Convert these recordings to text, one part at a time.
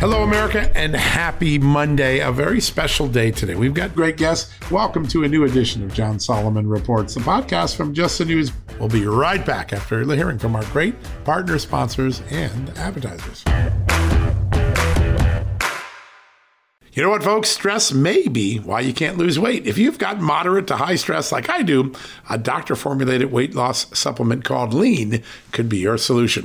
Hello, America, and happy Monday. A very special day today. We've got great guests. Welcome to a new edition of John Solomon Reports, the podcast from Just the News. We'll be right back after hearing from our great partner sponsors and advertisers. You know what, folks? Stress may be why you can't lose weight. If you've got moderate to high stress like I do, a doctor formulated weight loss supplement called Lean could be your solution.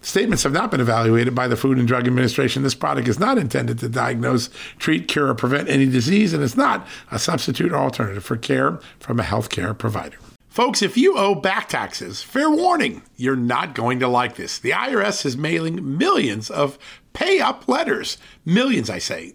Statements have not been evaluated by the Food and Drug Administration. This product is not intended to diagnose, treat, cure, or prevent any disease, and it's not a substitute or alternative for care from a healthcare provider. Folks, if you owe back taxes, fair warning, you're not going to like this. The IRS is mailing millions of pay up letters. Millions, I say.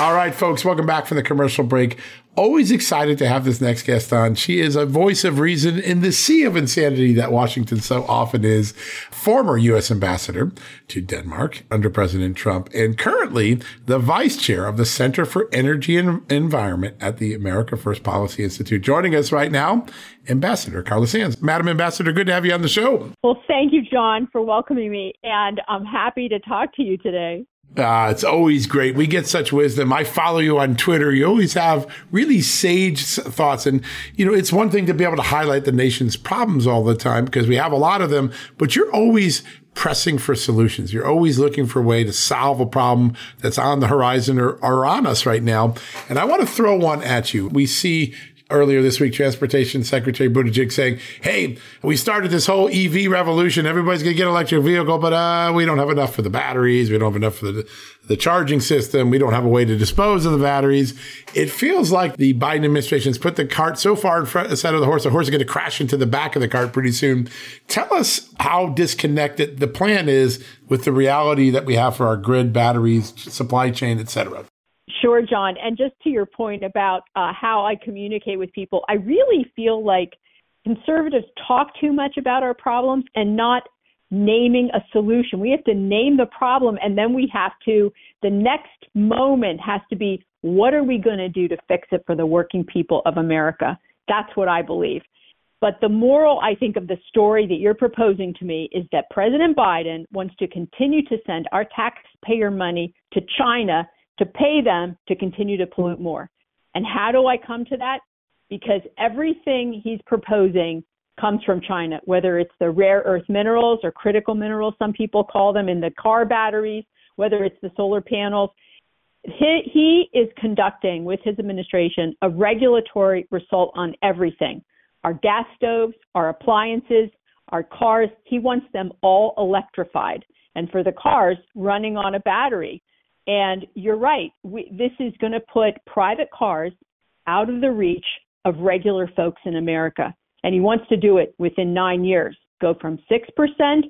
All right, folks, welcome back from the commercial break. Always excited to have this next guest on. She is a voice of reason in the sea of insanity that Washington so often is. Former U.S. ambassador to Denmark under President Trump and currently the vice chair of the Center for Energy and Environment at the America First Policy Institute. Joining us right now, Ambassador Carla Sands. Madam Ambassador, good to have you on the show. Well, thank you, John, for welcoming me. And I'm happy to talk to you today. Uh, it's always great. We get such wisdom. I follow you on Twitter. You always have really sage thoughts. And, you know, it's one thing to be able to highlight the nation's problems all the time because we have a lot of them, but you're always pressing for solutions. You're always looking for a way to solve a problem that's on the horizon or, or on us right now. And I want to throw one at you. We see earlier this week, Transportation Secretary Buttigieg saying, "Hey, we started this whole EV revolution. Everybody's going to get an electric vehicle, but uh, we don't have enough for the batteries. We don't have enough for the the charging system. We don't have a way to dispose of the batteries." It feels like the Biden administration has put the cart so far in front of the horse, the horse is going to crash into the back of the cart pretty soon. Tell us how disconnected the plan is with the reality that we have for our grid, batteries, supply chain, et cetera. Sure, John. And just to your point about uh, how I communicate with people, I really feel like conservatives talk too much about our problems and not naming a solution. We have to name the problem and then we have to, the next moment has to be, what are we going to do to fix it for the working people of America? That's what I believe. But the moral, I think, of the story that you're proposing to me is that President Biden wants to continue to send our taxpayer money to China to pay them to continue to pollute more. And how do I come to that? Because everything he's proposing comes from China, whether it's the rare earth minerals or critical minerals, some people call them in the car batteries, whether it's the solar panels. He, he is conducting with his administration a regulatory assault on everything our gas stoves, our appliances, our cars. He wants them all electrified. And for the cars, running on a battery. And you're right. We, this is going to put private cars out of the reach of regular folks in America. And he wants to do it within nine years. Go from 6%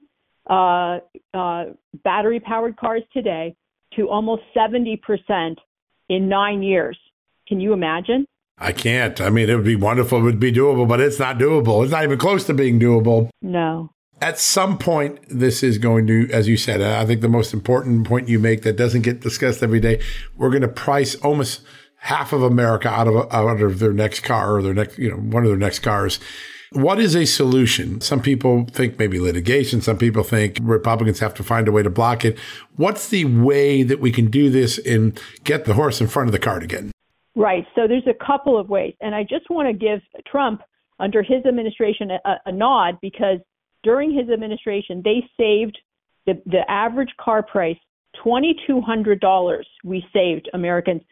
uh, uh, battery powered cars today to almost 70% in nine years. Can you imagine? I can't. I mean, it would be wonderful. It would be doable, but it's not doable. It's not even close to being doable. No at some point, this is going to, as you said, I think the most important point you make that doesn't get discussed every day, we're going to price almost half of America out of out of their next car or their next, you know, one of their next cars. What is a solution? Some people think maybe litigation. Some people think Republicans have to find a way to block it. What's the way that we can do this and get the horse in front of the cart again? Right. So there's a couple of ways. And I just want to give Trump, under his administration, a, a nod because during his administration, they saved the, the average car price $2,200 we saved Americans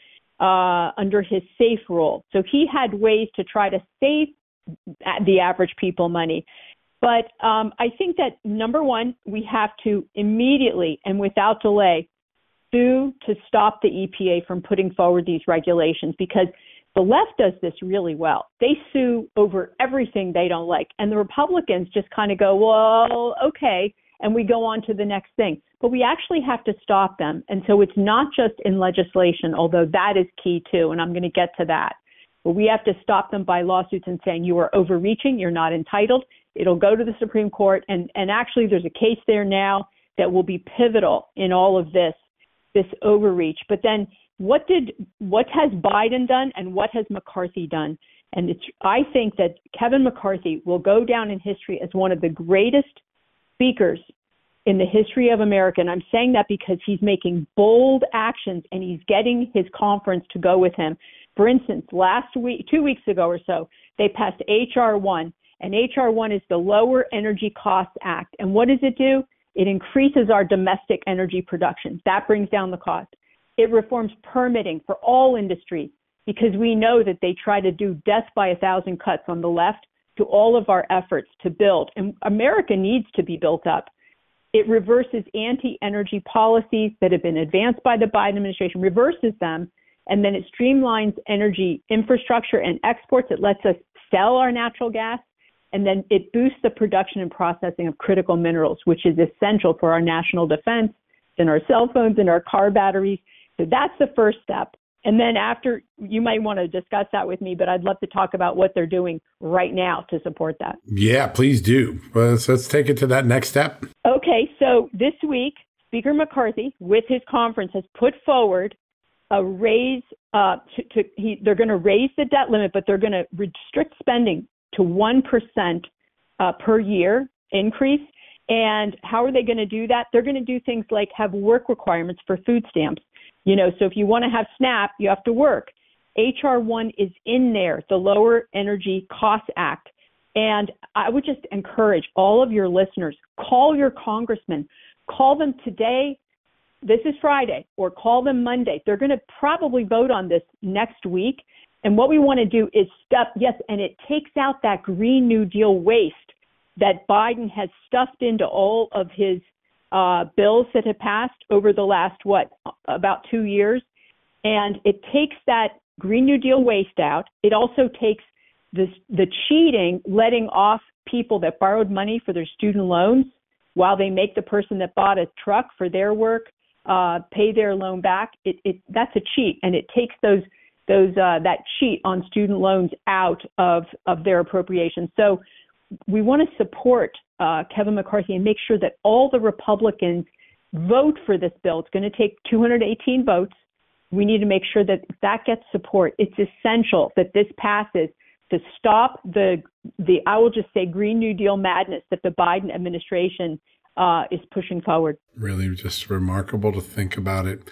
uh, under his safe rule. So he had ways to try to save the average people money. But um, I think that number one, we have to immediately and without delay sue to stop the EPA from putting forward these regulations because the left does this really well. They sue over everything they don't like. And the Republicans just kind of go, well, okay. And we go on to the next thing. But we actually have to stop them. And so it's not just in legislation, although that is key too. And I'm going to get to that. But we have to stop them by lawsuits and saying you are overreaching, you're not entitled. It'll go to the Supreme Court. And, and actually, there's a case there now that will be pivotal in all of this, this overreach. But then what did what has Biden done and what has McCarthy done? And it's I think that Kevin McCarthy will go down in history as one of the greatest speakers in the history of America. And I'm saying that because he's making bold actions and he's getting his conference to go with him. For instance, last week, two weeks ago or so, they passed H.R. 1, and H.R. 1 is the Lower Energy Costs Act. And what does it do? It increases our domestic energy production. That brings down the cost. It reforms permitting for all industries because we know that they try to do death by a thousand cuts on the left to all of our efforts to build. And America needs to be built up. It reverses anti energy policies that have been advanced by the Biden administration, reverses them, and then it streamlines energy infrastructure and exports. It lets us sell our natural gas, and then it boosts the production and processing of critical minerals, which is essential for our national defense, in our cell phones, and our car batteries, so that's the first step. And then after, you might want to discuss that with me, but I'd love to talk about what they're doing right now to support that. Yeah, please do. So let's take it to that next step. Okay, so this week, Speaker McCarthy, with his conference, has put forward a raise. Uh, to, to he, they're going to raise the debt limit, but they're going to restrict spending to one percent uh, per year increase. And how are they going to do that? They're going to do things like have work requirements for food stamps. You know, so if you want to have SNAP, you have to work. HR 1 is in there, the Lower Energy Costs Act. And I would just encourage all of your listeners call your congressman, call them today. This is Friday, or call them Monday. They're going to probably vote on this next week. And what we want to do is step, yes, and it takes out that Green New Deal waste that Biden has stuffed into all of his uh, bills that have passed over the last, what, about two years. And it takes that Green New Deal waste out. It also takes this, the cheating, letting off people that borrowed money for their student loans while they make the person that bought a truck for their work uh, pay their loan back. It, it that's a cheat, and it takes those those uh, that cheat on student loans out of of their appropriation. So we want to support uh, Kevin McCarthy and make sure that all the Republicans vote for this bill. It's going to take 218 votes. We need to make sure that that gets support. It's essential that this passes to stop the the I will just say Green New Deal madness that the Biden administration uh, is pushing forward. Really, just remarkable to think about it.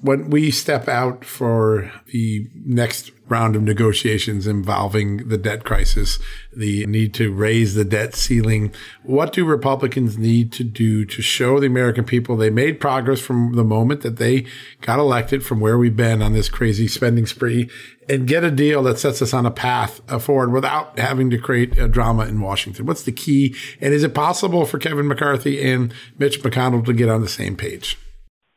When we step out for the next round of negotiations involving the debt crisis, the need to raise the debt ceiling, what do Republicans need to do to show the American people they made progress from the moment that they got elected from where we've been on this crazy spending spree and get a deal that sets us on a path uh, forward without having to create a drama in Washington? What's the key? And is it possible for Kevin McCarthy and Mitch McConnell to get on the same page?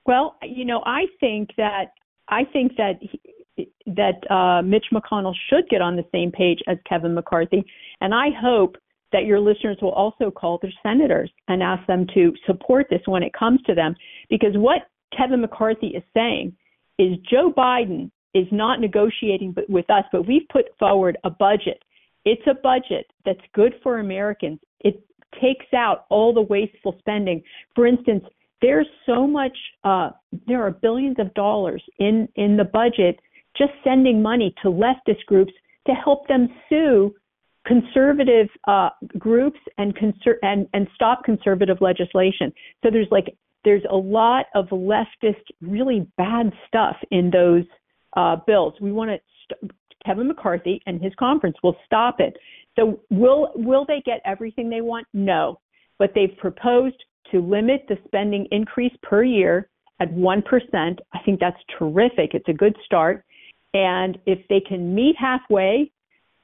Well, you know, I think that I think that he, that uh, Mitch McConnell should get on the same page as Kevin McCarthy, and I hope that your listeners will also call their senators and ask them to support this when it comes to them, because what Kevin McCarthy is saying is Joe Biden is not negotiating with us, but we've put forward a budget. It's a budget that's good for Americans. It takes out all the wasteful spending. For instance, there's so much uh, there are billions of dollars in in the budget just sending money to leftist groups to help them sue conservative uh, groups and, conser- and and stop conservative legislation. So there's like there's a lot of leftist really bad stuff in those uh, bills. We want to st- Kevin McCarthy and his conference will stop it. So will will they get everything they want? No, but they've proposed to limit the spending increase per year at 1%. I think that's terrific. It's a good start. And if they can meet halfway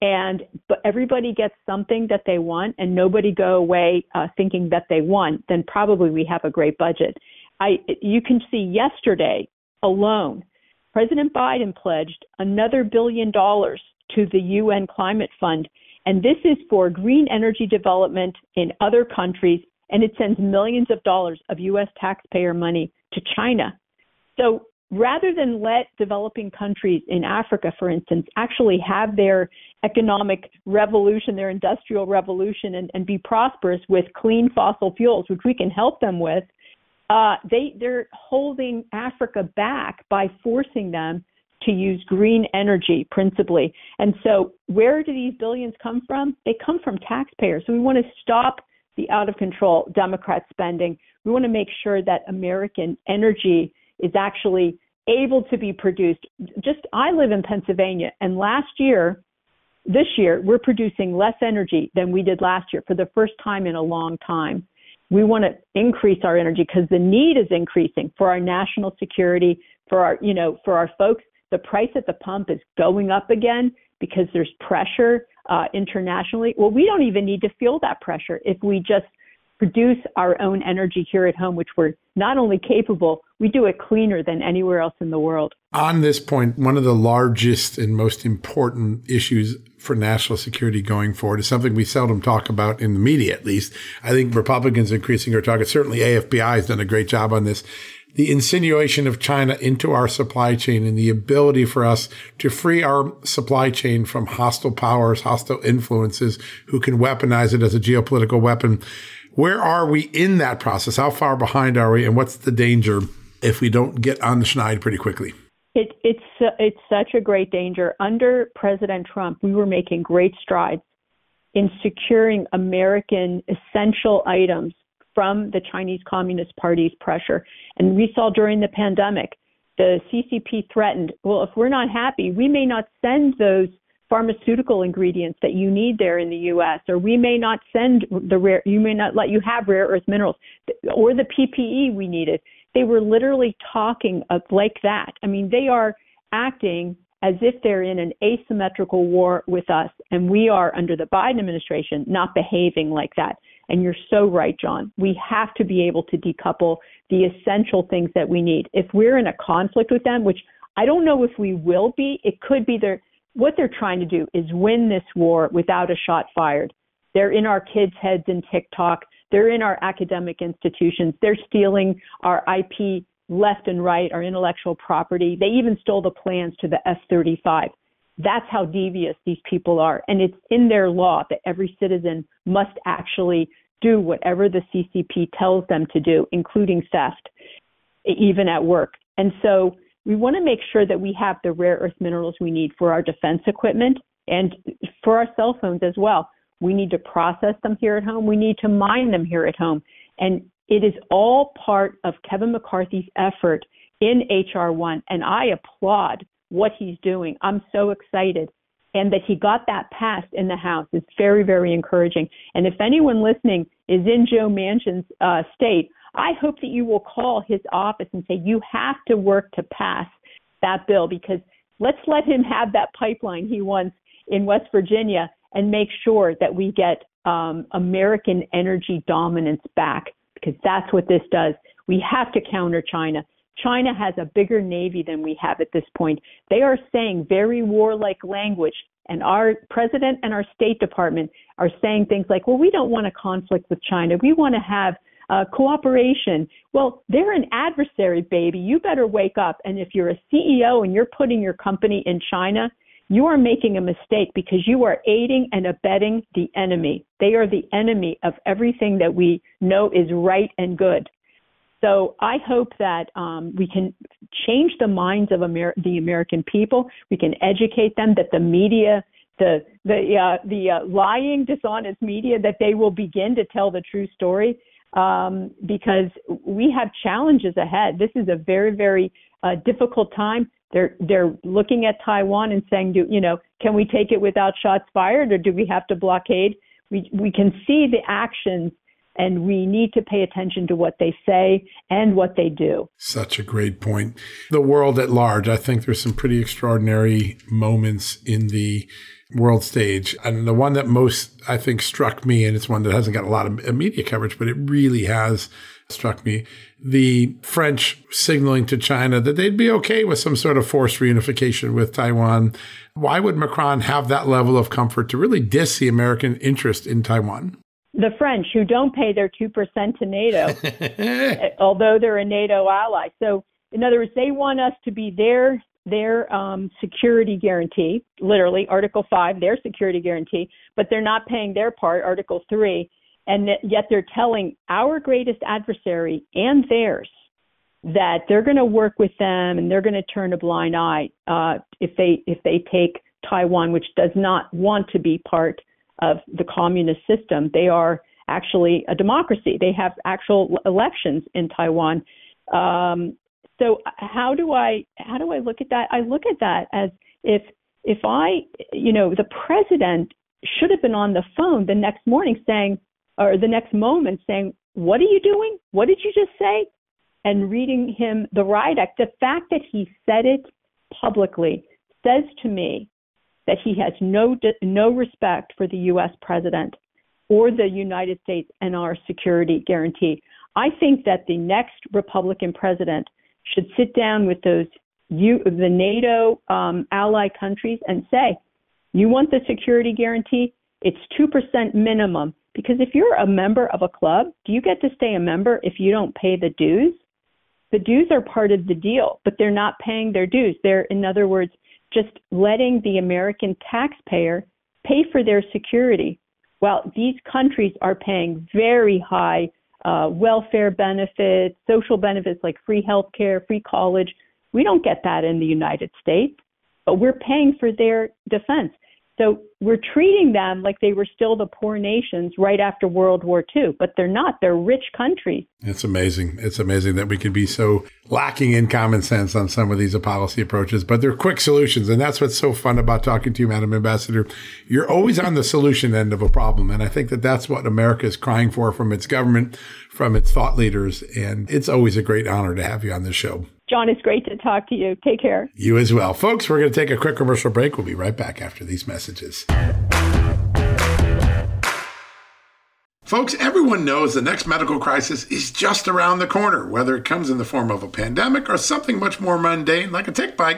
and everybody gets something that they want and nobody go away uh, thinking that they won, then probably we have a great budget. I you can see yesterday alone, President Biden pledged another billion dollars to the UN Climate Fund, and this is for green energy development in other countries and it sends millions of dollars of U.S. taxpayer money to China. So rather than let developing countries in Africa, for instance, actually have their economic revolution, their industrial revolution, and, and be prosperous with clean fossil fuels, which we can help them with, uh, they they're holding Africa back by forcing them to use green energy principally. And so, where do these billions come from? They come from taxpayers. So we want to stop the out of control Democrat spending. We want to make sure that American energy is actually able to be produced. Just I live in Pennsylvania, and last year, this year, we're producing less energy than we did last year for the first time in a long time. We want to increase our energy because the need is increasing for our national security, for our, you know, for our folks. The price at the pump is going up again because there's pressure uh, internationally. Well, we don't even need to feel that pressure if we just produce our own energy here at home, which we're not only capable, we do it cleaner than anywhere else in the world. On this point, one of the largest and most important issues for national security going forward is something we seldom talk about in the media, at least. I think Republicans increasing our target. Certainly AFPI has done a great job on this the insinuation of China into our supply chain and the ability for us to free our supply chain from hostile powers, hostile influences who can weaponize it as a geopolitical weapon. Where are we in that process? How far behind are we? And what's the danger if we don't get on the schneid pretty quickly? It, it's it's such a great danger. Under President Trump, we were making great strides in securing American essential items from the Chinese Communist Party's pressure. And we saw during the pandemic, the CCP threatened, well, if we're not happy, we may not send those pharmaceutical ingredients that you need there in the U.S., or we may not send the rare, you may not let you have rare earth minerals, or the PPE we needed. They were literally talking of, like that. I mean, they are acting as if they're in an asymmetrical war with us, and we are under the Biden administration not behaving like that. And you're so right, John. We have to be able to decouple the essential things that we need. If we're in a conflict with them, which I don't know if we will be, it could be they're what they're trying to do is win this war without a shot fired. They're in our kids' heads in TikTok. They're in our academic institutions. They're stealing our IP left and right, our intellectual property. They even stole the plans to the F 35. That's how devious these people are. And it's in their law that every citizen must actually do whatever the CCP tells them to do, including theft, even at work. And so we want to make sure that we have the rare earth minerals we need for our defense equipment and for our cell phones as well. We need to process them here at home. We need to mine them here at home. And it is all part of Kevin McCarthy's effort in HR1. And I applaud what he's doing. I'm so excited. And that he got that passed in the House is very, very encouraging. And if anyone listening is in Joe Manchin's uh, state, I hope that you will call his office and say, you have to work to pass that bill because let's let him have that pipeline he wants in West Virginia and make sure that we get um, American energy dominance back because that's what this does. We have to counter China. China has a bigger navy than we have at this point. They are saying very warlike language, and our president and our State Department are saying things like, well, we don't want a conflict with China. We want to have uh, cooperation. Well, they're an adversary, baby. You better wake up. And if you're a CEO and you're putting your company in China, you are making a mistake because you are aiding and abetting the enemy. They are the enemy of everything that we know is right and good. So I hope that um, we can change the minds of Amer- the American people. We can educate them that the media, the the uh, the uh, lying, dishonest media, that they will begin to tell the true story um, because we have challenges ahead. This is a very very uh, difficult time. They're they're looking at Taiwan and saying, do you know, can we take it without shots fired, or do we have to blockade? We we can see the actions and we need to pay attention to what they say and what they do. Such a great point. The world at large, I think there's some pretty extraordinary moments in the world stage. And the one that most, I think, struck me, and it's one that hasn't got a lot of media coverage, but it really has struck me the French signaling to China that they'd be okay with some sort of forced reunification with Taiwan. Why would Macron have that level of comfort to really diss the American interest in Taiwan? The French, who don't pay their 2% to NATO, although they're a NATO ally. So, in other words, they want us to be their their um, security guarantee, literally Article 5, their security guarantee, but they're not paying their part, Article 3, and yet they're telling our greatest adversary and theirs that they're going to work with them and they're going to turn a blind eye uh, if they if they take Taiwan, which does not want to be part of the communist system. They are actually a democracy. They have actual elections in Taiwan. Um, so how do I how do I look at that? I look at that as if if I you know the president should have been on the phone the next morning saying or the next moment saying what are you doing? What did you just say? And reading him the riot act. The fact that he said it publicly says to me that he has no no respect for the U.S. president or the United States and our security guarantee. I think that the next Republican president should sit down with those you, the NATO um, ally countries and say, "You want the security guarantee? It's two percent minimum." Because if you're a member of a club, do you get to stay a member if you don't pay the dues? The dues are part of the deal, but they're not paying their dues. They're, in other words, just letting the American taxpayer pay for their security. While these countries are paying very high uh, welfare benefits, social benefits like free health care, free college. We don't get that in the United States, but we're paying for their defense. So we're treating them like they were still the poor nations right after World War II, but they're not. They're rich countries. It's amazing. It's amazing that we can be so lacking in common sense on some of these policy approaches, but they're quick solutions. And that's what's so fun about talking to you, Madam Ambassador. You're always on the solution end of a problem. And I think that that's what America is crying for from its government, from its thought leaders. And it's always a great honor to have you on this show. John, it's great to talk to you. Take care. You as well. Folks, we're going to take a quick commercial break. We'll be right back after these messages. Folks, everyone knows the next medical crisis is just around the corner, whether it comes in the form of a pandemic or something much more mundane like a tick bite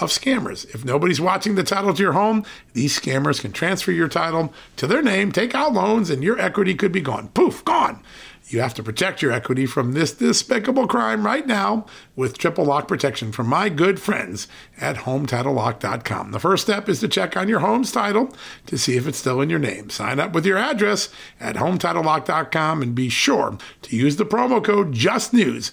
of scammers. If nobody's watching the title to your home, these scammers can transfer your title to their name, take out loans, and your equity could be gone. Poof, gone. You have to protect your equity from this despicable crime right now with triple lock protection from my good friends at HomeTitleLock.com. The first step is to check on your home's title to see if it's still in your name. Sign up with your address at HomeTitleLock.com and be sure to use the promo code JUSTNEWS.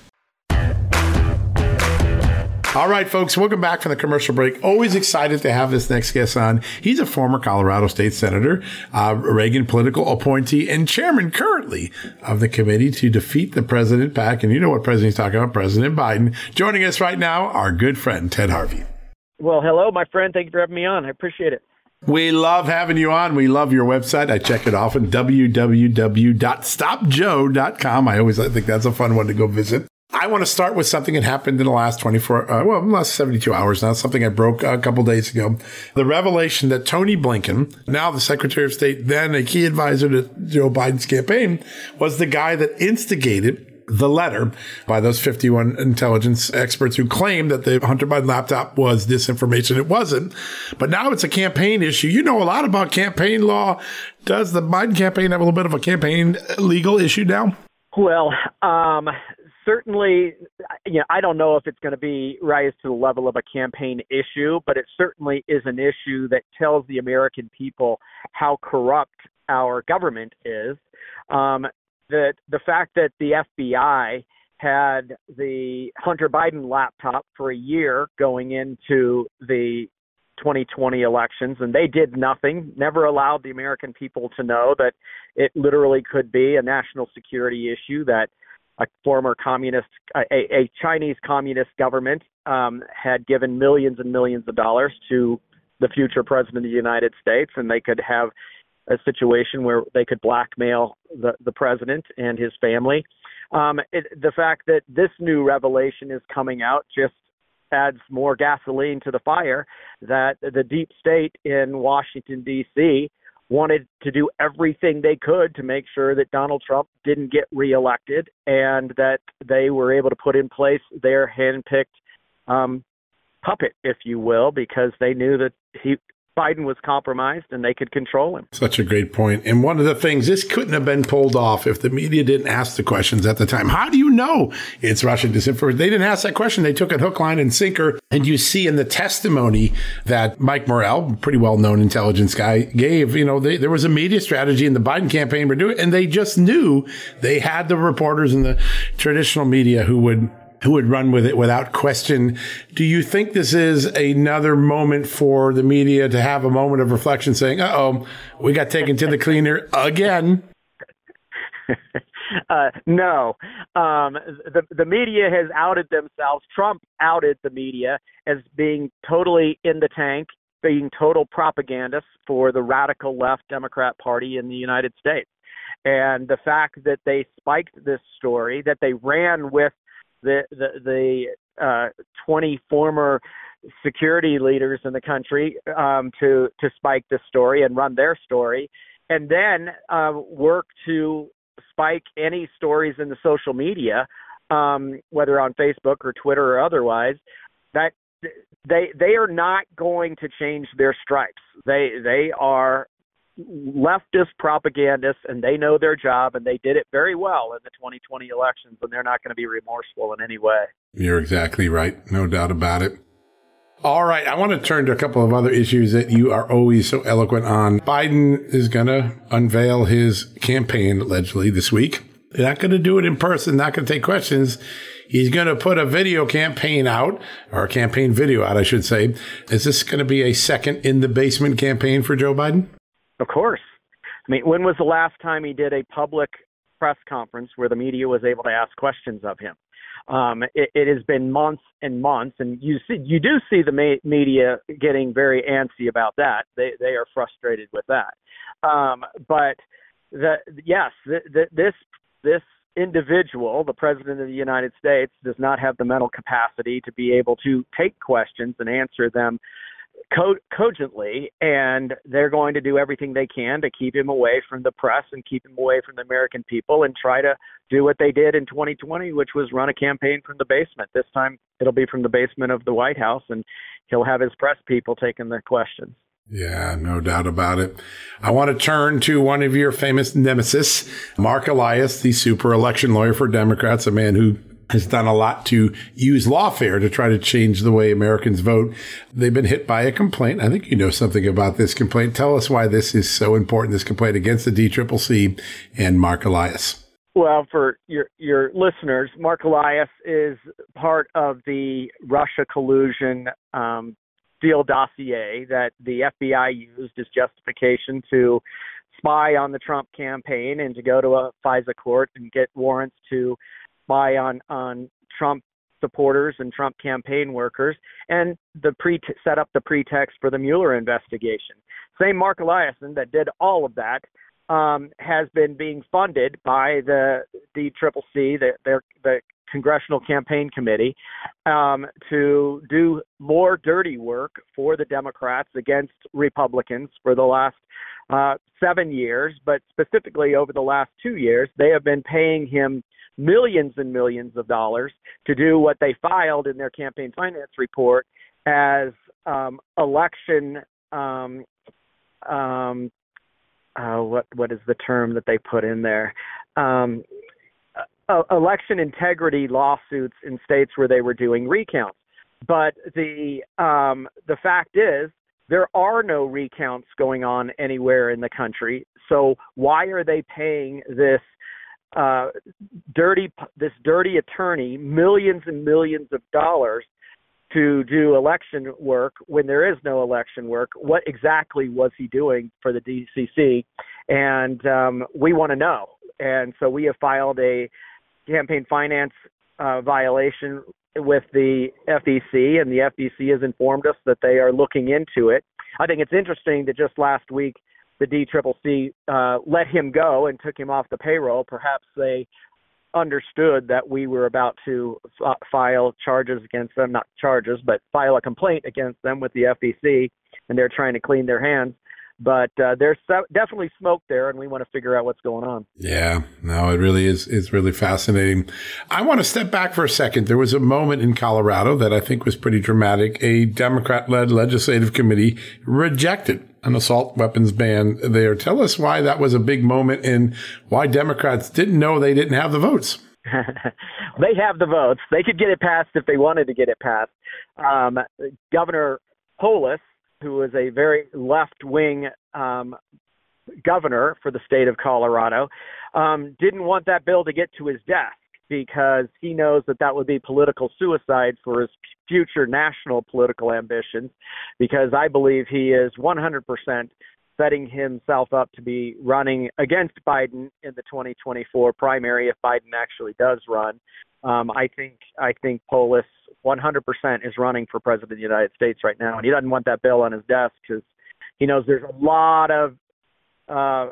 All right, folks, welcome back from the commercial break. Always excited to have this next guest on. He's a former Colorado State Senator, uh, Reagan political appointee, and chairman currently of the committee to defeat the president PAC. And you know what president he's talking about, President Biden. Joining us right now, our good friend, Ted Harvey. Well, hello, my friend. Thank you for having me on. I appreciate it. We love having you on. We love your website. I check it often, www.stopjoe.com. I always I think that's a fun one to go visit. I want to start with something that happened in the last 24, uh, well, last 72 hours now, something I broke a couple days ago. The revelation that Tony Blinken, now the Secretary of State, then a key advisor to Joe Biden's campaign, was the guy that instigated the letter by those 51 intelligence experts who claimed that the Hunter Biden laptop was disinformation. It wasn't. But now it's a campaign issue. You know a lot about campaign law. Does the Biden campaign have a little bit of a campaign legal issue now? Well, um, certainly, you know, I don't know if it's going to be rise to the level of a campaign issue, but it certainly is an issue that tells the American people how corrupt our government is. Um, that the fact that the FBI had the Hunter Biden laptop for a year going into the 2020 elections, and they did nothing, never allowed the American people to know that it literally could be a national security issue that a former communist, a, a Chinese communist government um, had given millions and millions of dollars to the future president of the United States, and they could have a situation where they could blackmail the, the president and his family. Um, it, the fact that this new revelation is coming out just adds more gasoline to the fire that the deep state in Washington, D.C. wanted to do everything they could to make sure that Donald Trump didn't get reelected and that they were able to put in place their handpicked um, puppet, if you will, because they knew that he Biden was compromised and they could control him. Such a great point. And one of the things, this couldn't have been pulled off if the media didn't ask the questions at the time. How do you know it's Russian disinformation? They didn't ask that question. They took it hook, line, and sinker. And you see in the testimony that Mike Morell, pretty well known intelligence guy, gave, you know, they, there was a media strategy in the Biden campaign were doing, and they just knew they had the reporters in the traditional media who would who would run with it without question. Do you think this is another moment for the media to have a moment of reflection saying, uh oh, we got taken to the cleaner again? uh, no. Um, the, the media has outed themselves. Trump outed the media as being totally in the tank, being total propagandists for the radical left Democrat Party in the United States. And the fact that they spiked this story, that they ran with the the, the uh, 20 former security leaders in the country um, to to spike this story and run their story, and then uh, work to spike any stories in the social media, um, whether on Facebook or Twitter or otherwise. That they they are not going to change their stripes. They they are leftist propagandists and they know their job and they did it very well in the 2020 elections and they're not going to be remorseful in any way. You're exactly right. No doubt about it. All right. I want to turn to a couple of other issues that you are always so eloquent on. Biden is going to unveil his campaign allegedly this week. They're not going to do it in person, not going to take questions. He's going to put a video campaign out, or a campaign video out, I should say. Is this going to be a second in the basement campaign for Joe Biden? Of course. I mean, when was the last time he did a public press conference where the media was able to ask questions of him? Um, it, it has been months and months, and you see, you do see the ma- media getting very antsy about that. They they are frustrated with that. Um, but the yes, the, the, this this individual, the president of the United States, does not have the mental capacity to be able to take questions and answer them co- cogently, and they're going to do everything they can to keep him away from the press and keep him away from the American people and try to do what they did in 2020, which was run a campaign from the basement. This time it'll be from the basement of the White House, and he'll have his press people taking the questions. Yeah, no doubt about it. I want to turn to one of your famous nemesis, Mark Elias, the super election lawyer for Democrats, a man who has done a lot to use lawfare to try to change the way Americans vote. They've been hit by a complaint. I think you know something about this complaint. Tell us why this is so important, this complaint against the DCCC and Mark Elias. Well, for your your listeners, Mark Elias is part of the Russia collusion um, Steele dossier that the FBI used as justification to spy on the Trump campaign and to go to a FISA court and get warrants to spy on on Trump supporters and Trump campaign workers, and the pre set up the pretext for the Mueller investigation. Same Mark Eliason that did all of that um, has been being funded by the the, the, the Congressional Campaign Committee, um, to do more dirty work for the Democrats against Republicans for the last uh, seven years, but specifically over the last two years, they have been paying him millions and millions of dollars to do what they filed in their campaign finance report as um, election um, um, uh, what what is the term that they put in there? Um, uh, election integrity lawsuits in states where they were doing recounts. But the um, the fact is, there are no recounts going on anywhere in the country. So why are they paying this uh, dirty this dirty attorney millions and millions of dollars to do election work when there is no election work. What exactly was he doing for the DCC? And um, we want to know. And so we have filed a campaign finance uh, violation with the FEC, and the FEC has informed us that they are looking into it. I think it's interesting that just last week the DCCC uh, let him go and took him off the payroll. Perhaps they understood that we were about to f- file charges against them, not charges, but file a complaint against them with the FEC, and they're trying to clean their hands. But uh, there's so- definitely smoke there, and we want to figure out what's going on. Yeah, no, it really is. It's really fascinating. I want to step back for a second. There was a moment in Colorado that I think was pretty dramatic. A Democrat led legislative committee rejected an assault weapons ban there. Tell us why that was a big moment and why Democrats didn't know they didn't have the votes. they have the votes. They could get it passed if they wanted to get it passed. Um, Governor Polis, who is a very left wing um, governor for the state of Colorado, um, didn't want that bill to get to his desk because he knows that that would be political suicide for his future national political ambitions. Because I believe he is 100% setting himself up to be running against Biden in the 2024 primary if Biden actually does run. Um, I think I think Polis 100% is running for president of the United States right now, and he doesn't want that bill on his desk because he knows there's a lot of uh,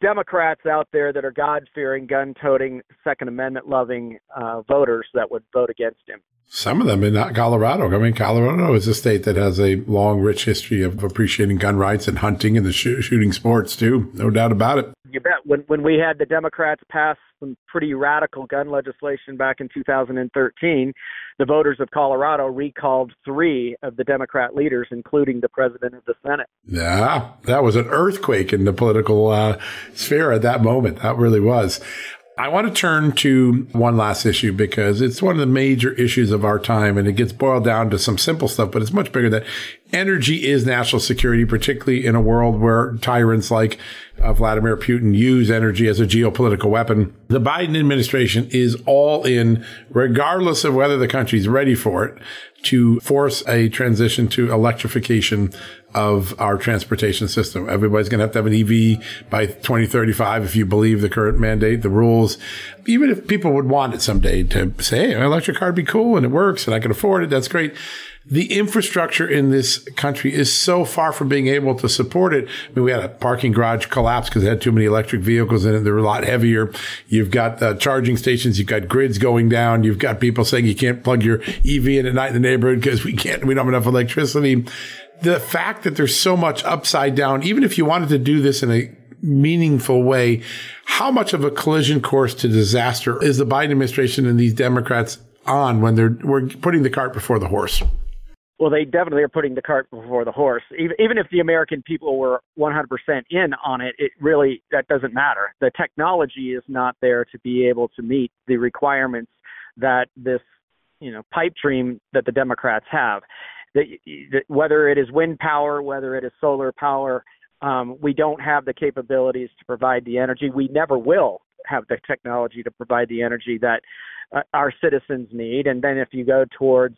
Democrats out there that are God fearing, gun toting, Second Amendment loving uh, voters that would vote against him. Some of them in Colorado. I mean, Colorado is a state that has a long, rich history of appreciating gun rights and hunting and the sh- shooting sports too. No doubt about it. You bet. When when we had the Democrats pass some pretty radical gun legislation back in 2013, the voters of Colorado recalled three of the Democrat leaders, including the president of the Senate. Yeah, that was an earthquake in the political uh, sphere at that moment. That really was. I want to turn to one last issue because it's one of the major issues of our time and it gets boiled down to some simple stuff, but it's much bigger than energy is national security, particularly in a world where tyrants like uh, Vladimir Putin use energy as a geopolitical weapon. The Biden administration is all in, regardless of whether the country's ready for it, to force a transition to electrification of our transportation system. Everybody's going to have to have an EV by 2035 if you believe the current mandate, the rules. Even if people would want it someday to say, hey, an electric car would be cool and it works and I can afford it, that's great. The infrastructure in this country is so far from being able to support it. I mean, we had a parking garage collapse because it had too many electric vehicles in it. They're a lot heavier. You've got uh, charging stations. You've got grids going down. You've got people saying you can't plug your EV in at night in the neighborhood because we can't, we don't have enough electricity the fact that there's so much upside down, even if you wanted to do this in a meaningful way, how much of a collision course to disaster is the Biden administration and these Democrats on when they're we're putting the cart before the horse? Well, they definitely are putting the cart before the horse. Even, even if the American people were 100% in on it, it really that doesn't matter. The technology is not there to be able to meet the requirements that this, you know, pipe dream that the Democrats have that, that whether it is wind power, whether it is solar power, um, we don't have the capabilities to provide the energy. We never will have the technology to provide the energy that uh, our citizens need. And then if you go towards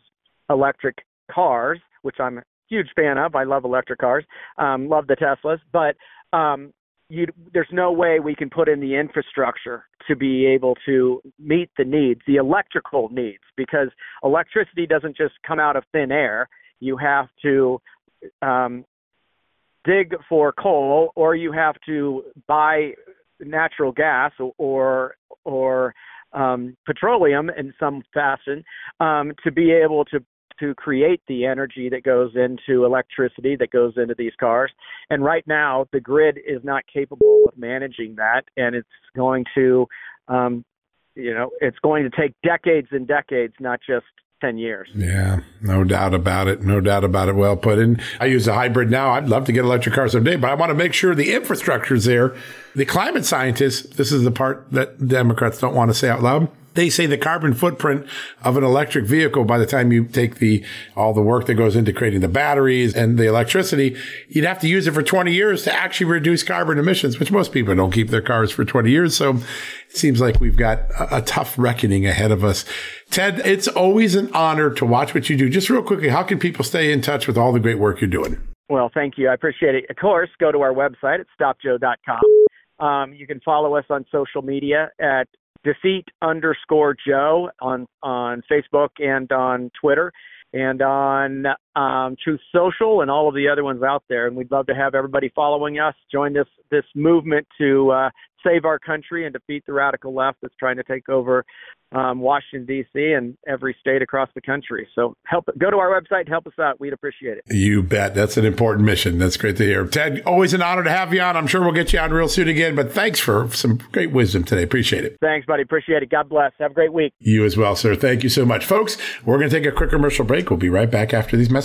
electric cars, which I'm a huge fan of, I love electric cars, um, love the Teslas, but um, you, there's no way we can put in the infrastructure to be able to meet the needs, the electrical needs, because electricity doesn't just come out of thin air you have to um, dig for coal, or you have to buy natural gas or or um, petroleum in some fashion um, to be able to to create the energy that goes into electricity that goes into these cars. And right now, the grid is not capable of managing that, and it's going to, um, you know, it's going to take decades and decades, not just 10 years. Yeah, no doubt about it. No doubt about it. Well put in. I use a hybrid now. I'd love to get electric cars someday, but I want to make sure the infrastructure is there. The climate scientists, this is the part that Democrats don't want to say out loud they say the carbon footprint of an electric vehicle by the time you take the all the work that goes into creating the batteries and the electricity, you'd have to use it for 20 years to actually reduce carbon emissions, which most people don't keep their cars for 20 years. So it seems like we've got a, a tough reckoning ahead of us. Ted, it's always an honor to watch what you do. Just real quickly, how can people stay in touch with all the great work you're doing? Well, thank you. I appreciate it. Of course, go to our website at stopjoe.com. Um, you can follow us on social media at defeat underscore Joe on on Facebook and on Twitter and on um, Truth Social and all of the other ones out there. And we'd love to have everybody following us join this this movement to uh, save our country and defeat the radical left that's trying to take over um, Washington D.C. and every state across the country. So help go to our website and help us out. We'd appreciate it. You bet. That's an important mission. That's great to hear. Ted, always an honor to have you on. I'm sure we'll get you on real soon again. But thanks for some great wisdom today. Appreciate it. Thanks, buddy. Appreciate it. God bless. Have a great week. You as well, sir. Thank you so much, folks. We're going to take a quick commercial break. We'll be right back after these messages.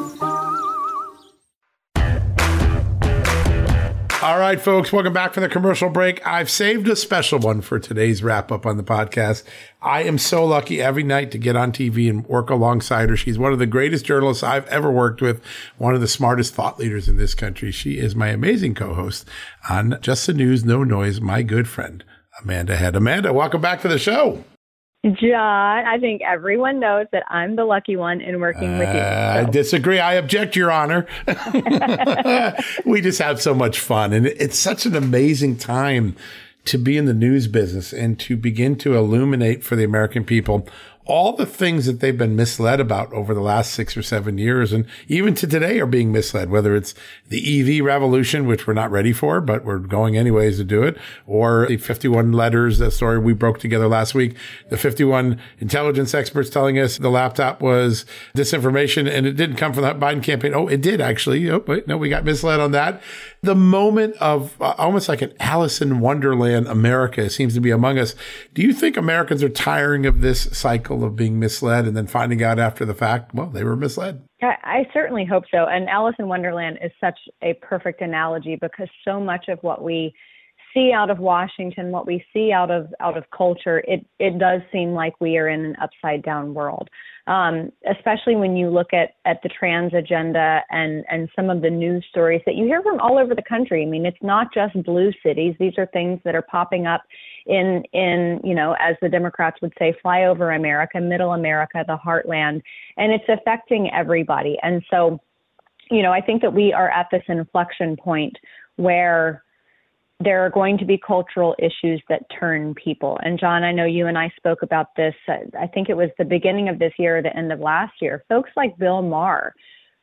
All right, folks, welcome back from the commercial break. I've saved a special one for today's wrap up on the podcast. I am so lucky every night to get on TV and work alongside her. She's one of the greatest journalists I've ever worked with, one of the smartest thought leaders in this country. She is my amazing co host on Just the News, No Noise, my good friend, Amanda Head. Amanda, welcome back to the show. John, I think everyone knows that I'm the lucky one in working with you. Uh, so. I disagree. I object, Your Honor. we just have so much fun. And it's such an amazing time to be in the news business and to begin to illuminate for the American people all the things that they've been misled about over the last six or seven years and even to today are being misled, whether it's the EV revolution, which we're not ready for, but we're going anyways to do it, or the 51 letters, the story we broke together last week, the 51 intelligence experts telling us the laptop was disinformation and it didn't come from that Biden campaign. Oh, it did actually. Oh, wait, no, we got misled on that. The moment of uh, almost like an Alice in Wonderland America seems to be among us. Do you think Americans are tiring of this cycle of being misled and then finding out after the fact, well, they were misled? I, I certainly hope so. And Alice in Wonderland is such a perfect analogy because so much of what we see out of Washington, what we see out of out of culture, it it does seem like we are in an upside down world. Um, especially when you look at at the trans agenda and and some of the news stories that you hear from all over the country. I mean, it's not just blue cities; these are things that are popping up in in you know, as the Democrats would say, flyover America, middle America, the heartland, and it's affecting everybody. And so, you know, I think that we are at this inflection point where there are going to be cultural issues that turn people. And John, I know you and I spoke about this. Uh, I think it was the beginning of this year or the end of last year. Folks like Bill Maher,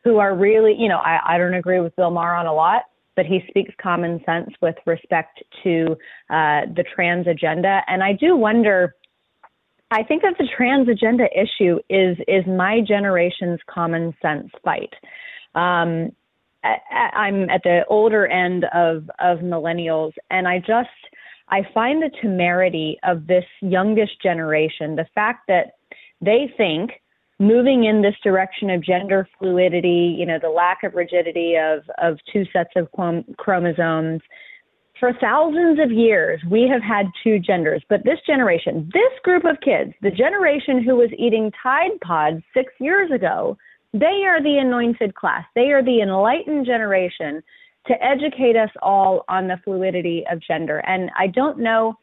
who are really, you know, I, I don't agree with Bill Maher on a lot, but he speaks common sense with respect to uh, the trans agenda. And I do wonder. I think that the trans agenda issue is is my generation's common sense fight. Um, I'm at the older end of of millennials, and I just I find the temerity of this youngest generation, the fact that they think moving in this direction of gender fluidity, you know, the lack of rigidity of of two sets of chromosomes. For thousands of years, we have had two genders, but this generation, this group of kids, the generation who was eating Tide Pods six years ago, they are the anointed class. They are the enlightened generation to educate us all on the fluidity of gender. And I don't know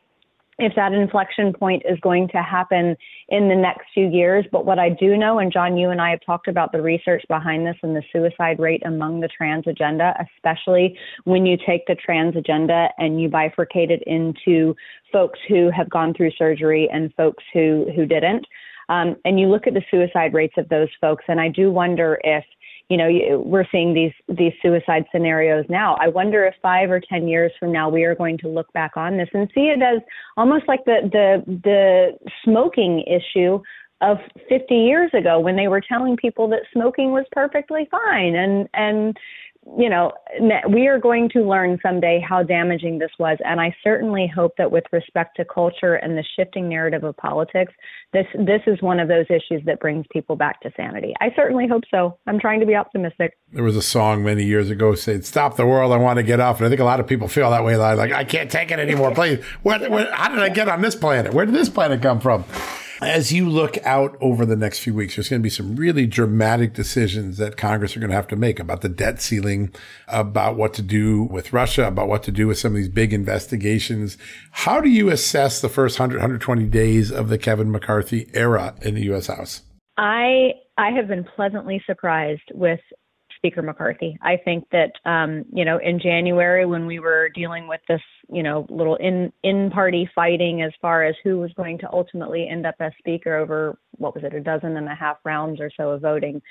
if that inflection point is going to happen in the next few years. But what I do know, and John, you and I have talked about the research behind this and the suicide rate among the trans agenda, especially when you take the trans agenda and you bifurcate it into folks who have gone through surgery and folks who, who didn't. Um, and you look at the suicide rates of those folks, and I do wonder if you know, we're seeing these these suicide scenarios now. I wonder if five or ten years from now we are going to look back on this and see it as almost like the the the smoking issue of 50 years ago when they were telling people that smoking was perfectly fine and and you know, we are going to learn someday how damaging this was. And I certainly hope that with respect to culture and the shifting narrative of politics, this, this is one of those issues that brings people back to sanity. I certainly hope so. I'm trying to be optimistic. There was a song many years ago saying, Stop the world, I want to get off. And I think a lot of people feel that way. Like, I can't take it anymore. Please, where, where, how did I get on this planet? Where did this planet come from? As you look out over the next few weeks, there's going to be some really dramatic decisions that Congress are going to have to make about the debt ceiling, about what to do with Russia, about what to do with some of these big investigations. How do you assess the first 100, 120 days of the Kevin McCarthy era in the U.S. House? I I have been pleasantly surprised with Speaker McCarthy. I think that um, you know in January when we were dealing with this you know little in in party fighting as far as who was going to ultimately end up as Speaker over what was it a dozen and a half rounds or so of voting.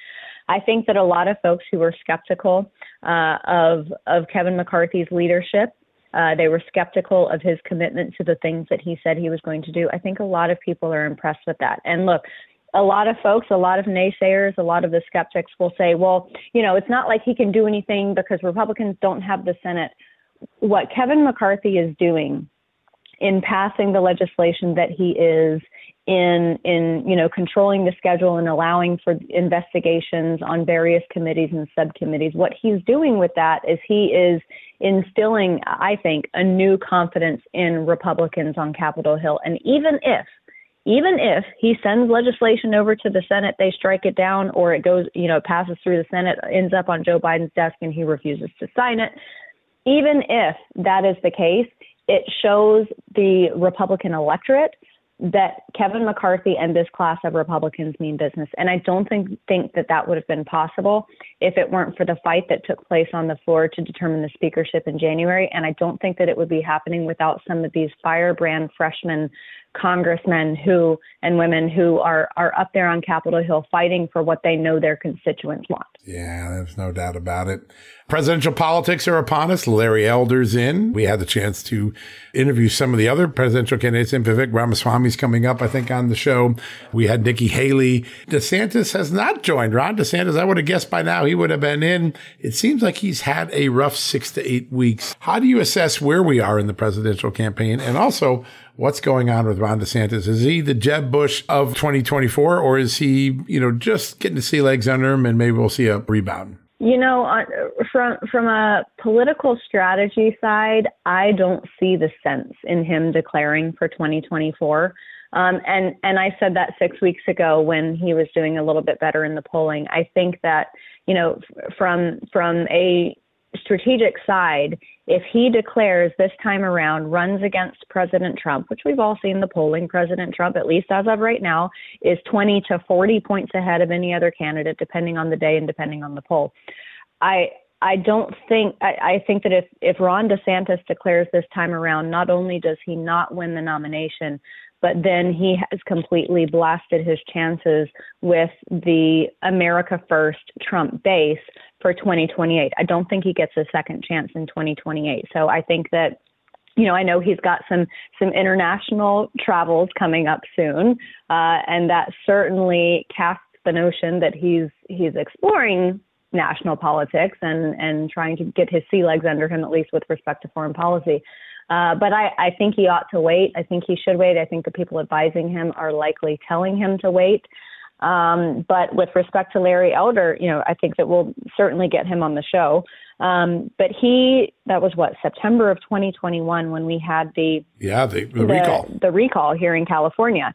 I think that a lot of folks who were skeptical uh, of of Kevin McCarthy's leadership uh, they were skeptical of his commitment to the things that he said he was going to do. I think a lot of people are impressed with that. And look, a lot of folks, a lot of naysayers, a lot of the skeptics will say, well, you know, it's not like he can do anything because Republicans don't have the Senate. What Kevin McCarthy is doing in passing the legislation that he is in in you know controlling the schedule and allowing for investigations on various committees and subcommittees what he's doing with that is he is instilling i think a new confidence in republicans on capitol hill and even if even if he sends legislation over to the Senate, they strike it down, or it goes, you know, passes through the Senate, ends up on Joe Biden's desk, and he refuses to sign it. Even if that is the case, it shows the Republican electorate that Kevin McCarthy and this class of Republicans mean business. And I don't think think that that would have been possible if it weren't for the fight that took place on the floor to determine the speakership in January. And I don't think that it would be happening without some of these firebrand freshmen congressmen who and women who are are up there on Capitol Hill fighting for what they know their constituents want. Yeah, there's no doubt about it. Presidential politics are upon us. Larry Elder's in. We had the chance to interview some of the other presidential candidates. And Vivek Ramaswamy's coming up, I think, on the show. We had Nikki Haley. DeSantis has not joined. Ron DeSantis, I would have guessed by now he would have been in. It seems like he's had a rough six to eight weeks. How do you assess where we are in the presidential campaign? And also, what's going on with Ron DeSantis? Is he the Jeb Bush of 2024, or is he, you know, just getting to sea legs under him and maybe we'll see a rebound? You know, from from a political strategy side, I don't see the sense in him declaring for 2024. Um, and and I said that six weeks ago when he was doing a little bit better in the polling. I think that you know from from a strategic side, if he declares this time around runs against President Trump, which we've all seen the polling, President Trump, at least as of right now, is 20 to 40 points ahead of any other candidate, depending on the day and depending on the poll. I I don't think I, I think that if if Ron DeSantis declares this time around, not only does he not win the nomination, but then he has completely blasted his chances with the America First Trump base for 2028. I don't think he gets a second chance in 2028. So I think that you know, I know he's got some some international travels coming up soon, uh, and that certainly casts the notion that he's he's exploring national politics and and trying to get his sea legs under him at least with respect to foreign policy. Uh, but I, I think he ought to wait. I think he should wait. I think the people advising him are likely telling him to wait. Um, but with respect to Larry Elder, you know, I think that we'll certainly get him on the show. Um, but he, that was what September of 2021 when we had the yeah the, the, the recall the recall here in California.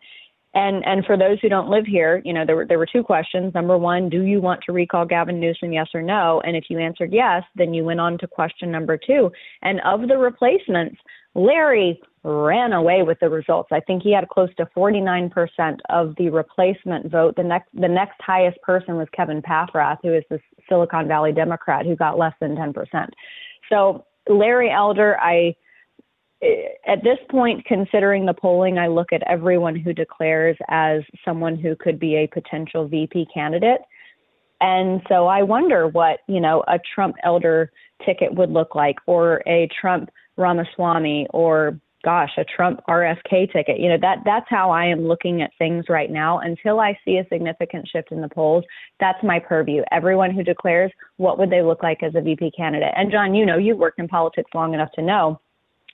And and for those who don't live here, you know, there were there were two questions. Number one, do you want to recall Gavin Newsom, yes or no? And if you answered yes, then you went on to question number two. And of the replacements, Larry ran away with the results. I think he had close to 49% of the replacement vote. The next the next highest person was Kevin Paffrath, who is the Silicon Valley Democrat, who got less than 10%. So Larry Elder, I eh, at this point, considering the polling, I look at everyone who declares as someone who could be a potential VP candidate. And so I wonder what, you know, a Trump elder ticket would look like or a Trump Ramaswamy or gosh, a Trump RFK ticket. You know, that that's how I am looking at things right now. Until I see a significant shift in the polls, that's my purview. Everyone who declares what would they look like as a VP candidate. And John, you know, you've worked in politics long enough to know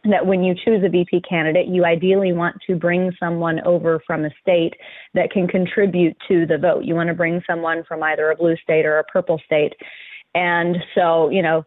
that when you choose a VP candidate, you ideally want to bring someone over from a state that can contribute to the vote. You want to bring someone from either a blue state or a purple state. And so, you know,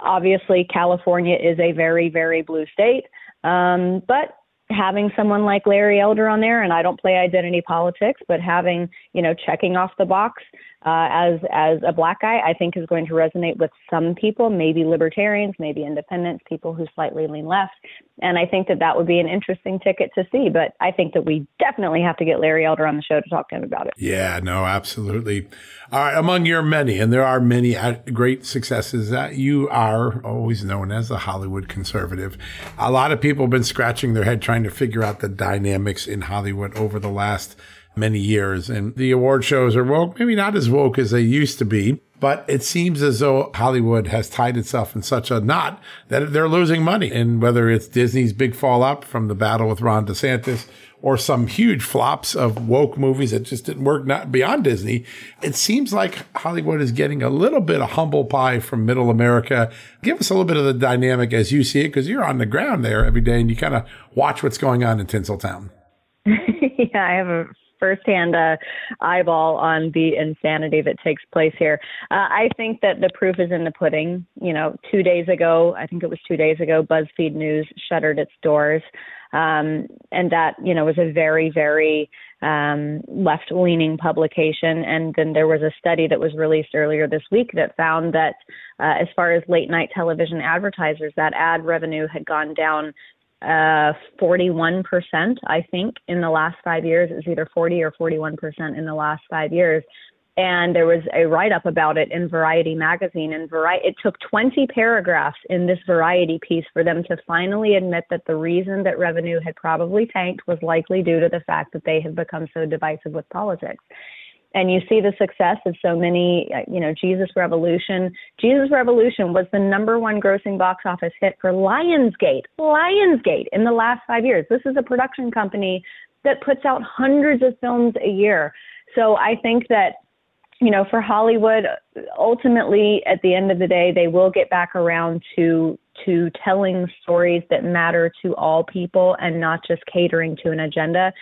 obviously California is a very, very blue state. Um, but having someone like Larry Elder on there, and I don't play identity politics, but having, you know, checking off the box uh, as as a black guy, I think is going to resonate with some people, maybe libertarians, maybe independents, people who slightly lean left, and I think that that would be an interesting ticket to see. But I think that we definitely have to get Larry Elder on the show to talk to him about it. Yeah, no, absolutely. All right, among your many, and there are many uh, great successes, that you are always known as the Hollywood conservative. A lot of people have been scratching their head trying to figure out the dynamics in Hollywood over the last many years. And the award shows are woke, maybe not as woke as they used to be, but it seems as though Hollywood has tied itself in such a knot that they're losing money. And whether it's Disney's big fallout from the battle with Ron DeSantis or some huge flops of woke movies that just didn't work not beyond Disney, it seems like Hollywood is getting a little bit of humble pie from middle America. Give us a little bit of the dynamic as you see it, because you're on the ground there every day and you kind of watch what's going on in Tinseltown. yeah, I have a firsthand uh, eyeball on the insanity that takes place here. Uh, I think that the proof is in the pudding. You know, two days ago, I think it was two days ago, BuzzFeed News shuttered its doors. Um, and that, you know, was a very, very um, left leaning publication. And then there was a study that was released earlier this week that found that uh, as far as late night television advertisers, that ad revenue had gone down uh, 41%, I think, in the last five years. It was either 40 or 41% in the last five years. And there was a write up about it in Variety magazine. And Variety, it took 20 paragraphs in this Variety piece for them to finally admit that the reason that revenue had probably tanked was likely due to the fact that they had become so divisive with politics and you see the success of so many, you know, Jesus Revolution. Jesus Revolution was the number one grossing box office hit for Lionsgate, Lionsgate in the last five years. This is a production company that puts out hundreds of films a year. So I think that, you know, for Hollywood, ultimately, at the end of the day, they will get back around to to telling stories that matter to all people and not just catering to an agenda.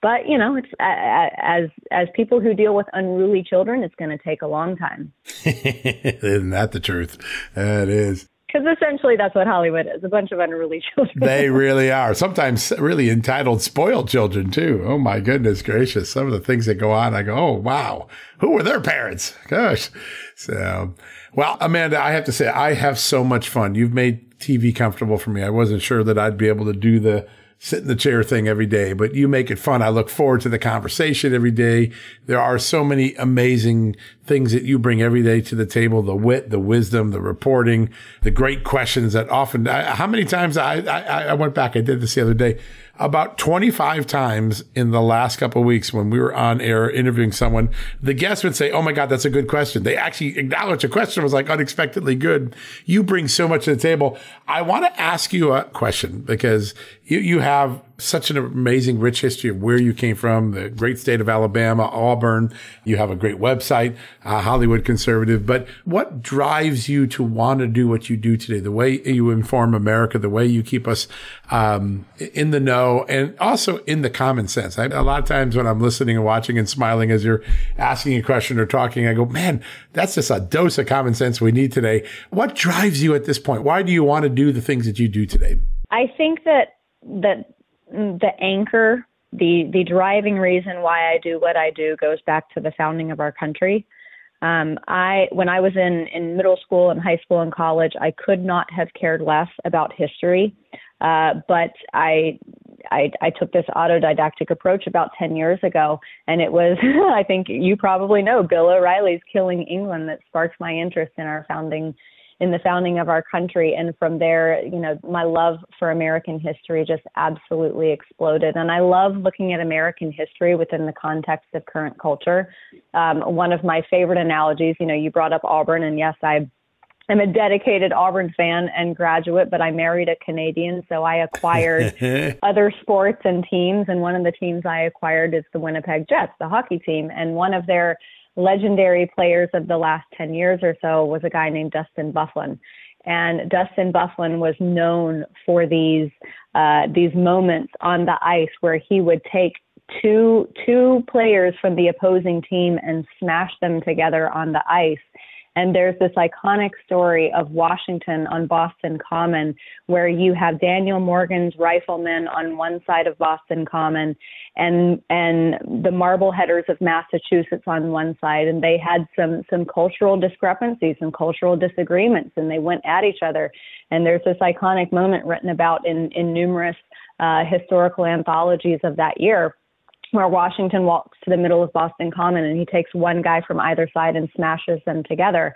But you know, it's as as people who deal with unruly children, it's going to take a long time. Isn't that the truth? That is. Because essentially, that's what Hollywood is—a bunch of unruly children. they really are. Sometimes really entitled, spoiled children too. Oh my goodness gracious! Some of the things that go on, I go, "Oh wow, who were their parents?" Gosh. So, well, Amanda, I have to say, I have so much fun. You've made TV comfortable for me. I wasn't sure that I'd be able to do the sit in the chair thing every day, but you make it fun. I look forward to the conversation every day. There are so many amazing things that you bring every day to the table, the wit, the wisdom, the reporting, the great questions that often, I, how many times I, I, I went back, I did this the other day about 25 times in the last couple of weeks when we were on air interviewing someone, the guest would say, Oh my God, that's a good question. They actually acknowledge a question was like unexpectedly good. You bring so much to the table. I want to ask you a question because you, you have such an amazing, rich history of where you came from, the great state of Alabama, Auburn. You have a great website, uh, Hollywood Conservative. But what drives you to want to do what you do today? The way you inform America, the way you keep us um, in the know, and also in the common sense. I, a lot of times when I'm listening and watching and smiling as you're asking a question or talking, I go, man, that's just a dose of common sense we need today. What drives you at this point? Why do you want to do the things that you do today? I think that that the anchor, the the driving reason why I do what I do goes back to the founding of our country. Um, I when I was in in middle school and high school and college, I could not have cared less about history, uh, but I, I I took this autodidactic approach about ten years ago, and it was I think you probably know Bill O'Reilly's Killing England that sparked my interest in our founding in the founding of our country. And from there, you know, my love for American history just absolutely exploded. And I love looking at American history within the context of current culture. Um, one of my favorite analogies, you know, you brought up Auburn, and yes, I I'm a dedicated Auburn fan and graduate, but I married a Canadian, so I acquired other sports and teams. And one of the teams I acquired is the Winnipeg Jets, the hockey team. And one of their legendary players of the last 10 years or so was a guy named Dustin Byfuglien. And Dustin Byfuglien was known for these uh, these moments on the ice where he would take two two players from the opposing team and smash them together on the ice and there's this iconic story of Washington on Boston Common where you have Daniel Morgan's riflemen on one side of Boston Common and and the Marbleheaders of Massachusetts on one side. And they had some some cultural discrepancies and cultural disagreements and they went at each other. And there's this iconic moment written about in in numerous uh, historical anthologies of that year where Washington walks to the middle of Boston Common and he takes one guy from either side and smashes them together.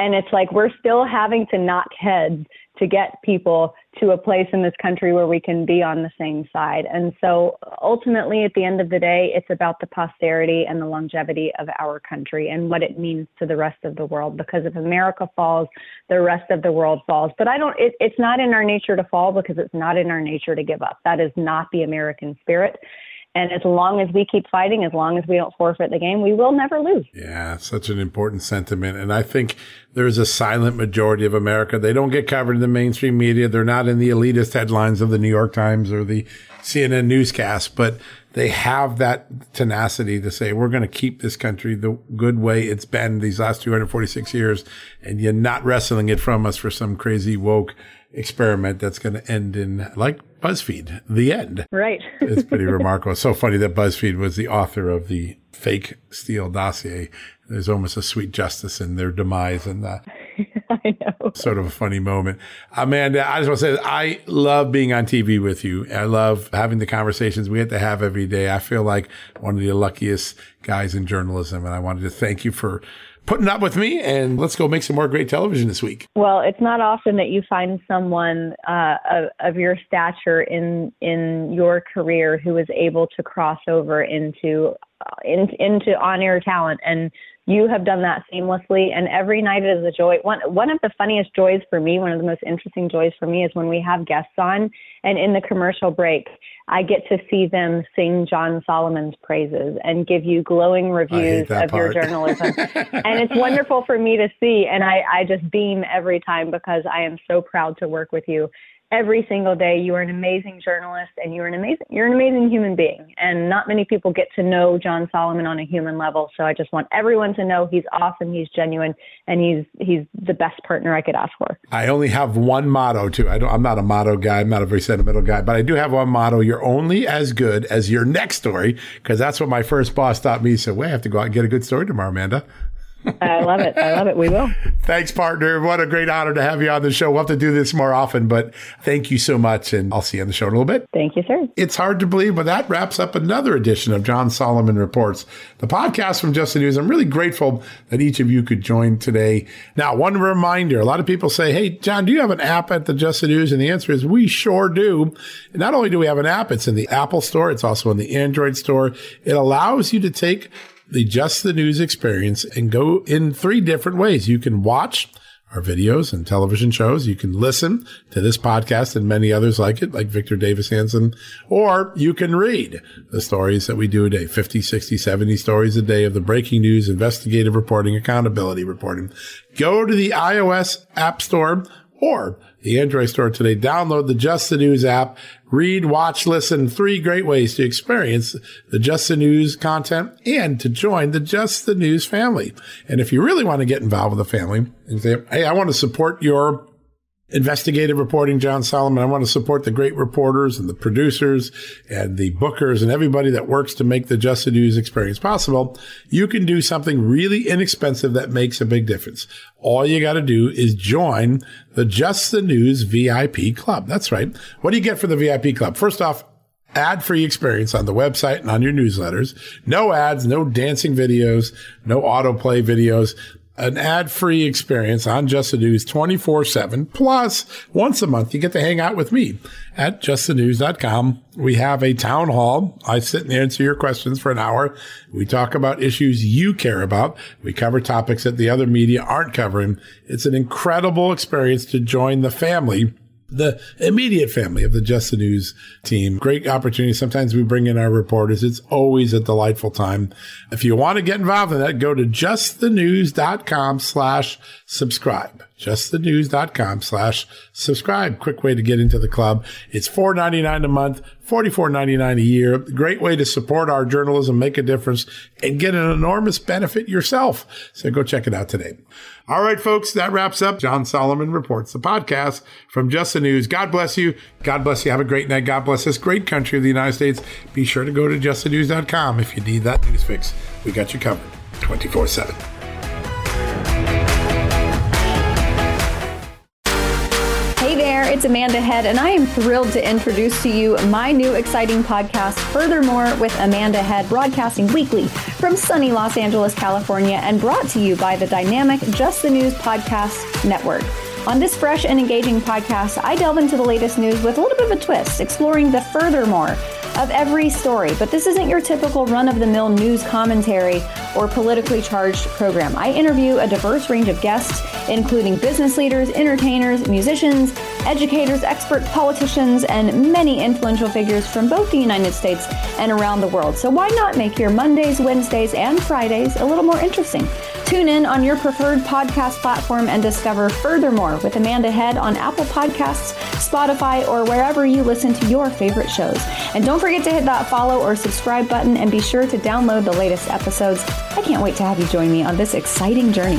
And it's like we're still having to knock heads to get people to a place in this country where we can be on the same side. And so ultimately, at the end of the day, it's about the posterity and the longevity of our country and what it means to the rest of the world. Because if America falls, the rest of the world falls. But I don't, it, it's not in our nature to fall because it's not in our nature to give up. That is not the American spirit. And as long as we keep fighting, as long as we don't forfeit the game, we will never lose. Yeah, such an important sentiment. And I think there's a silent majority of America. They don't get covered in the mainstream media. They're not in the elitist headlines of the New York Times or the CNN newscast, but they have that tenacity to say, we're going to keep this country the good way it's been these last 246 years. And you're not wrestling it from us for some crazy woke experiment that's going to end in like BuzzFeed, the end. Right. it's pretty remarkable. It's so funny that BuzzFeed was the author of the fake Steele dossier. There's almost a sweet justice in their demise and that. I know. Sort of a funny moment. Amanda, I just want to say I love being on TV with you. I love having the conversations we have to have every day. I feel like one of the luckiest guys in journalism. And I wanted to thank you for putting up with me and let's go make some more great television this week. Well, it's not often that you find someone uh, of, of, your stature in in your career who is able to cross over into uh, in, into on air talent and you have done that seamlessly and every night is a joy one one of the funniest joys for me one of the most interesting joys for me is when we have guests on and in the commercial break i get to see them sing john solomon's praises and give you glowing reviews of part. your journalism and it's wonderful for me to see and i i just beam every time because i am so proud to work with you every single day. You are an amazing journalist and you're an amazing you're an amazing human being. And not many people get to know John Solomon on a human level. So I just want everyone to know he's awesome, he's genuine, and he's he's the best partner I could ask for. I only have one motto too. I don't I'm not a motto guy, I'm not a very sentimental guy, but I do have one motto. You're only as good as your next story, because that's what my first boss taught me. He said, Well, have to go out and get a good story tomorrow, Amanda. I love it. I love it. We will. Thanks, partner. What a great honor to have you on the show. We'll have to do this more often, but thank you so much. And I'll see you on the show in a little bit. Thank you, sir. It's hard to believe, but that wraps up another edition of John Solomon Reports, the podcast from Just the News. I'm really grateful that each of you could join today. Now, one reminder a lot of people say, Hey, John, do you have an app at the Just the News? And the answer is we sure do. And not only do we have an app, it's in the Apple store, it's also in the Android store. It allows you to take the Just the News experience and go in three different ways. You can watch our videos and television shows. You can listen to this podcast and many others like it, like Victor Davis Hanson, or you can read the stories that we do a day, 50, 60, 70 stories a day of the breaking news, investigative reporting, accountability reporting. Go to the iOS app store or the Android store today. Download the Just the News app. Read, watch, listen. Three great ways to experience the Just the News content and to join the Just the News family. And if you really want to get involved with the family and say, Hey, I want to support your investigative reporting, John Solomon. I want to support the great reporters and the producers and the bookers and everybody that works to make the Just the News experience possible. You can do something really inexpensive that makes a big difference. All you got to do is join the Just the News VIP club. That's right. What do you get for the VIP club? First off, ad free experience on the website and on your newsletters. No ads, no dancing videos, no autoplay videos an ad-free experience on Just the News 24-7. Plus, once a month, you get to hang out with me at justthenews.com. We have a town hall. I sit and answer your questions for an hour. We talk about issues you care about. We cover topics that the other media aren't covering. It's an incredible experience to join the family the immediate family of the Just the News team. Great opportunity. Sometimes we bring in our reporters. It's always a delightful time. If you want to get involved in that, go to justthenews.com slash subscribe. Justthenews.com slash subscribe. Quick way to get into the club. It's $4.99 a month, $44.99 a year. Great way to support our journalism, make a difference, and get an enormous benefit yourself. So go check it out today. All right, folks, that wraps up John Solomon Reports, the podcast from Just the News. God bless you. God bless you. Have a great night. God bless this great country of the United States. Be sure to go to justthenews.com if you need that news fix. We got you covered 24 7. It's Amanda Head, and I am thrilled to introduce to you my new exciting podcast, Furthermore with Amanda Head, broadcasting weekly from sunny Los Angeles, California, and brought to you by the dynamic Just the News Podcast Network. On this fresh and engaging podcast, I delve into the latest news with a little bit of a twist, exploring the furthermore of every story. But this isn't your typical run of the mill news commentary or politically charged program. I interview a diverse range of guests, including business leaders, entertainers, musicians, educators, experts, politicians, and many influential figures from both the United States and around the world. So why not make your Mondays, Wednesdays, and Fridays a little more interesting? Tune in on your preferred podcast platform and discover furthermore with Amanda Head on Apple Podcasts, Spotify, or wherever you listen to your favorite shows. And don't forget to hit that follow or subscribe button and be sure to download the latest episodes. I can't wait to have you join me on this exciting journey.